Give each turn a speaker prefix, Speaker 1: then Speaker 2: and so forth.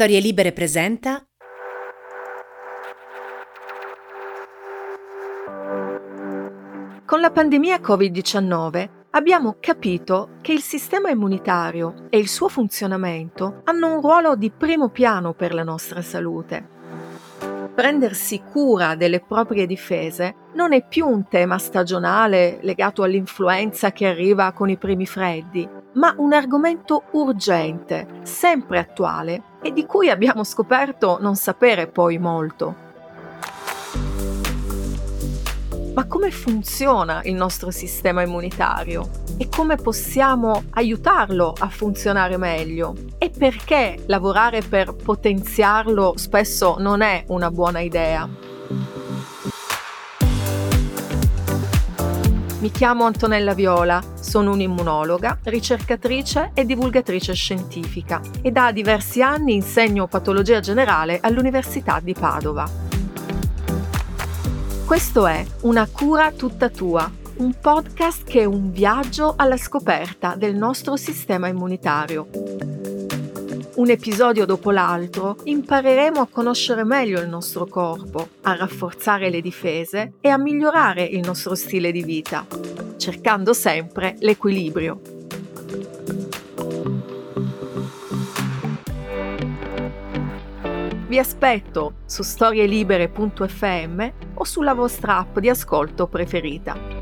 Speaker 1: Storie Libere presenta
Speaker 2: Con la pandemia Covid-19 abbiamo capito che il sistema immunitario e il suo funzionamento hanno un ruolo di primo piano per la nostra salute. Prendersi cura delle proprie difese non è più un tema stagionale legato all'influenza che arriva con i primi freddi, ma un argomento urgente, sempre attuale e di cui abbiamo scoperto non sapere poi molto. Ma come funziona il nostro sistema immunitario? E come possiamo aiutarlo a funzionare meglio? E perché lavorare per potenziarlo spesso non è una buona idea? Mi chiamo Antonella Viola, sono un'immunologa, ricercatrice e divulgatrice scientifica e da diversi anni insegno patologia generale all'Università di Padova. Questo è Una cura tutta tua, un podcast che è un viaggio alla scoperta del nostro sistema immunitario un episodio dopo l'altro, impareremo a conoscere meglio il nostro corpo, a rafforzare le difese e a migliorare il nostro stile di vita, cercando sempre l'equilibrio. Vi aspetto su storielibere.fm o sulla vostra app di ascolto preferita.